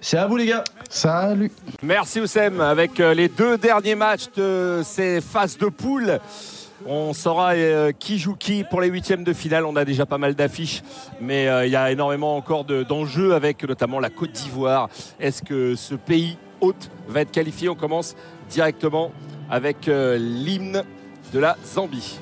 C'est à vous les gars. Salut. Merci Oussem. Avec euh, les deux derniers matchs de ces phases de poule, on saura euh, qui joue qui pour les huitièmes de finale. On a déjà pas mal d'affiches, mais euh, il y a énormément encore de- d'enjeux avec notamment la Côte d'Ivoire. Est-ce que ce pays hôte va être qualifié? On commence directement avec l'hymne de la Zambie.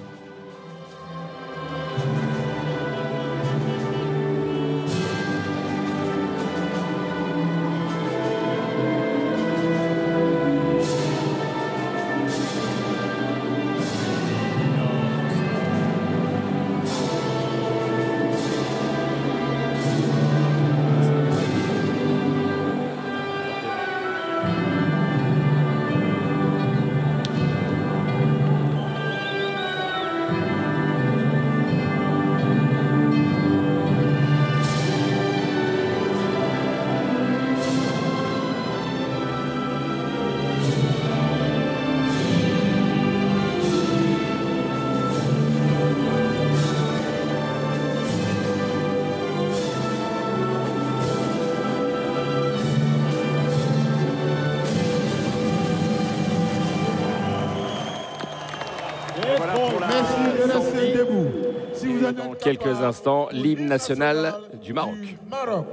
Pour la Merci de rester debout. Si vous Dans quelques instants, l'hymne national du Maroc. Maroc.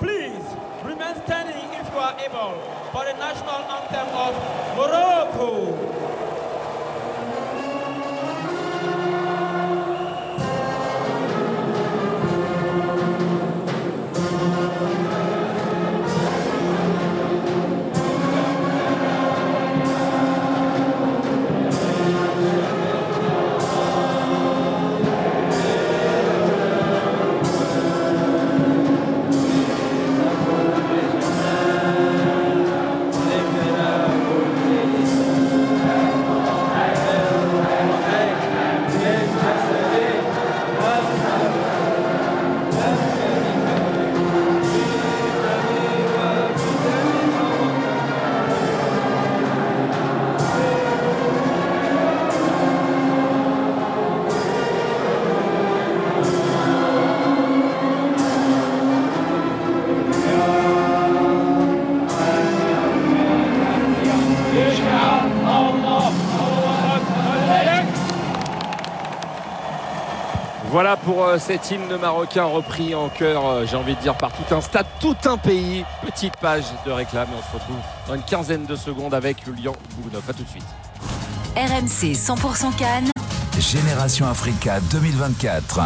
Please remain standing if you are able for the national anthem of Morocco. Voilà pour euh, cet hymne marocain repris en chœur, euh, j'ai envie de dire, par tout un stade, tout un pays. Petite page de réclame et on se retrouve dans une quinzaine de secondes avec Julian Bougnov. A tout de suite. RMC 100% Cannes. Génération Africa 2024.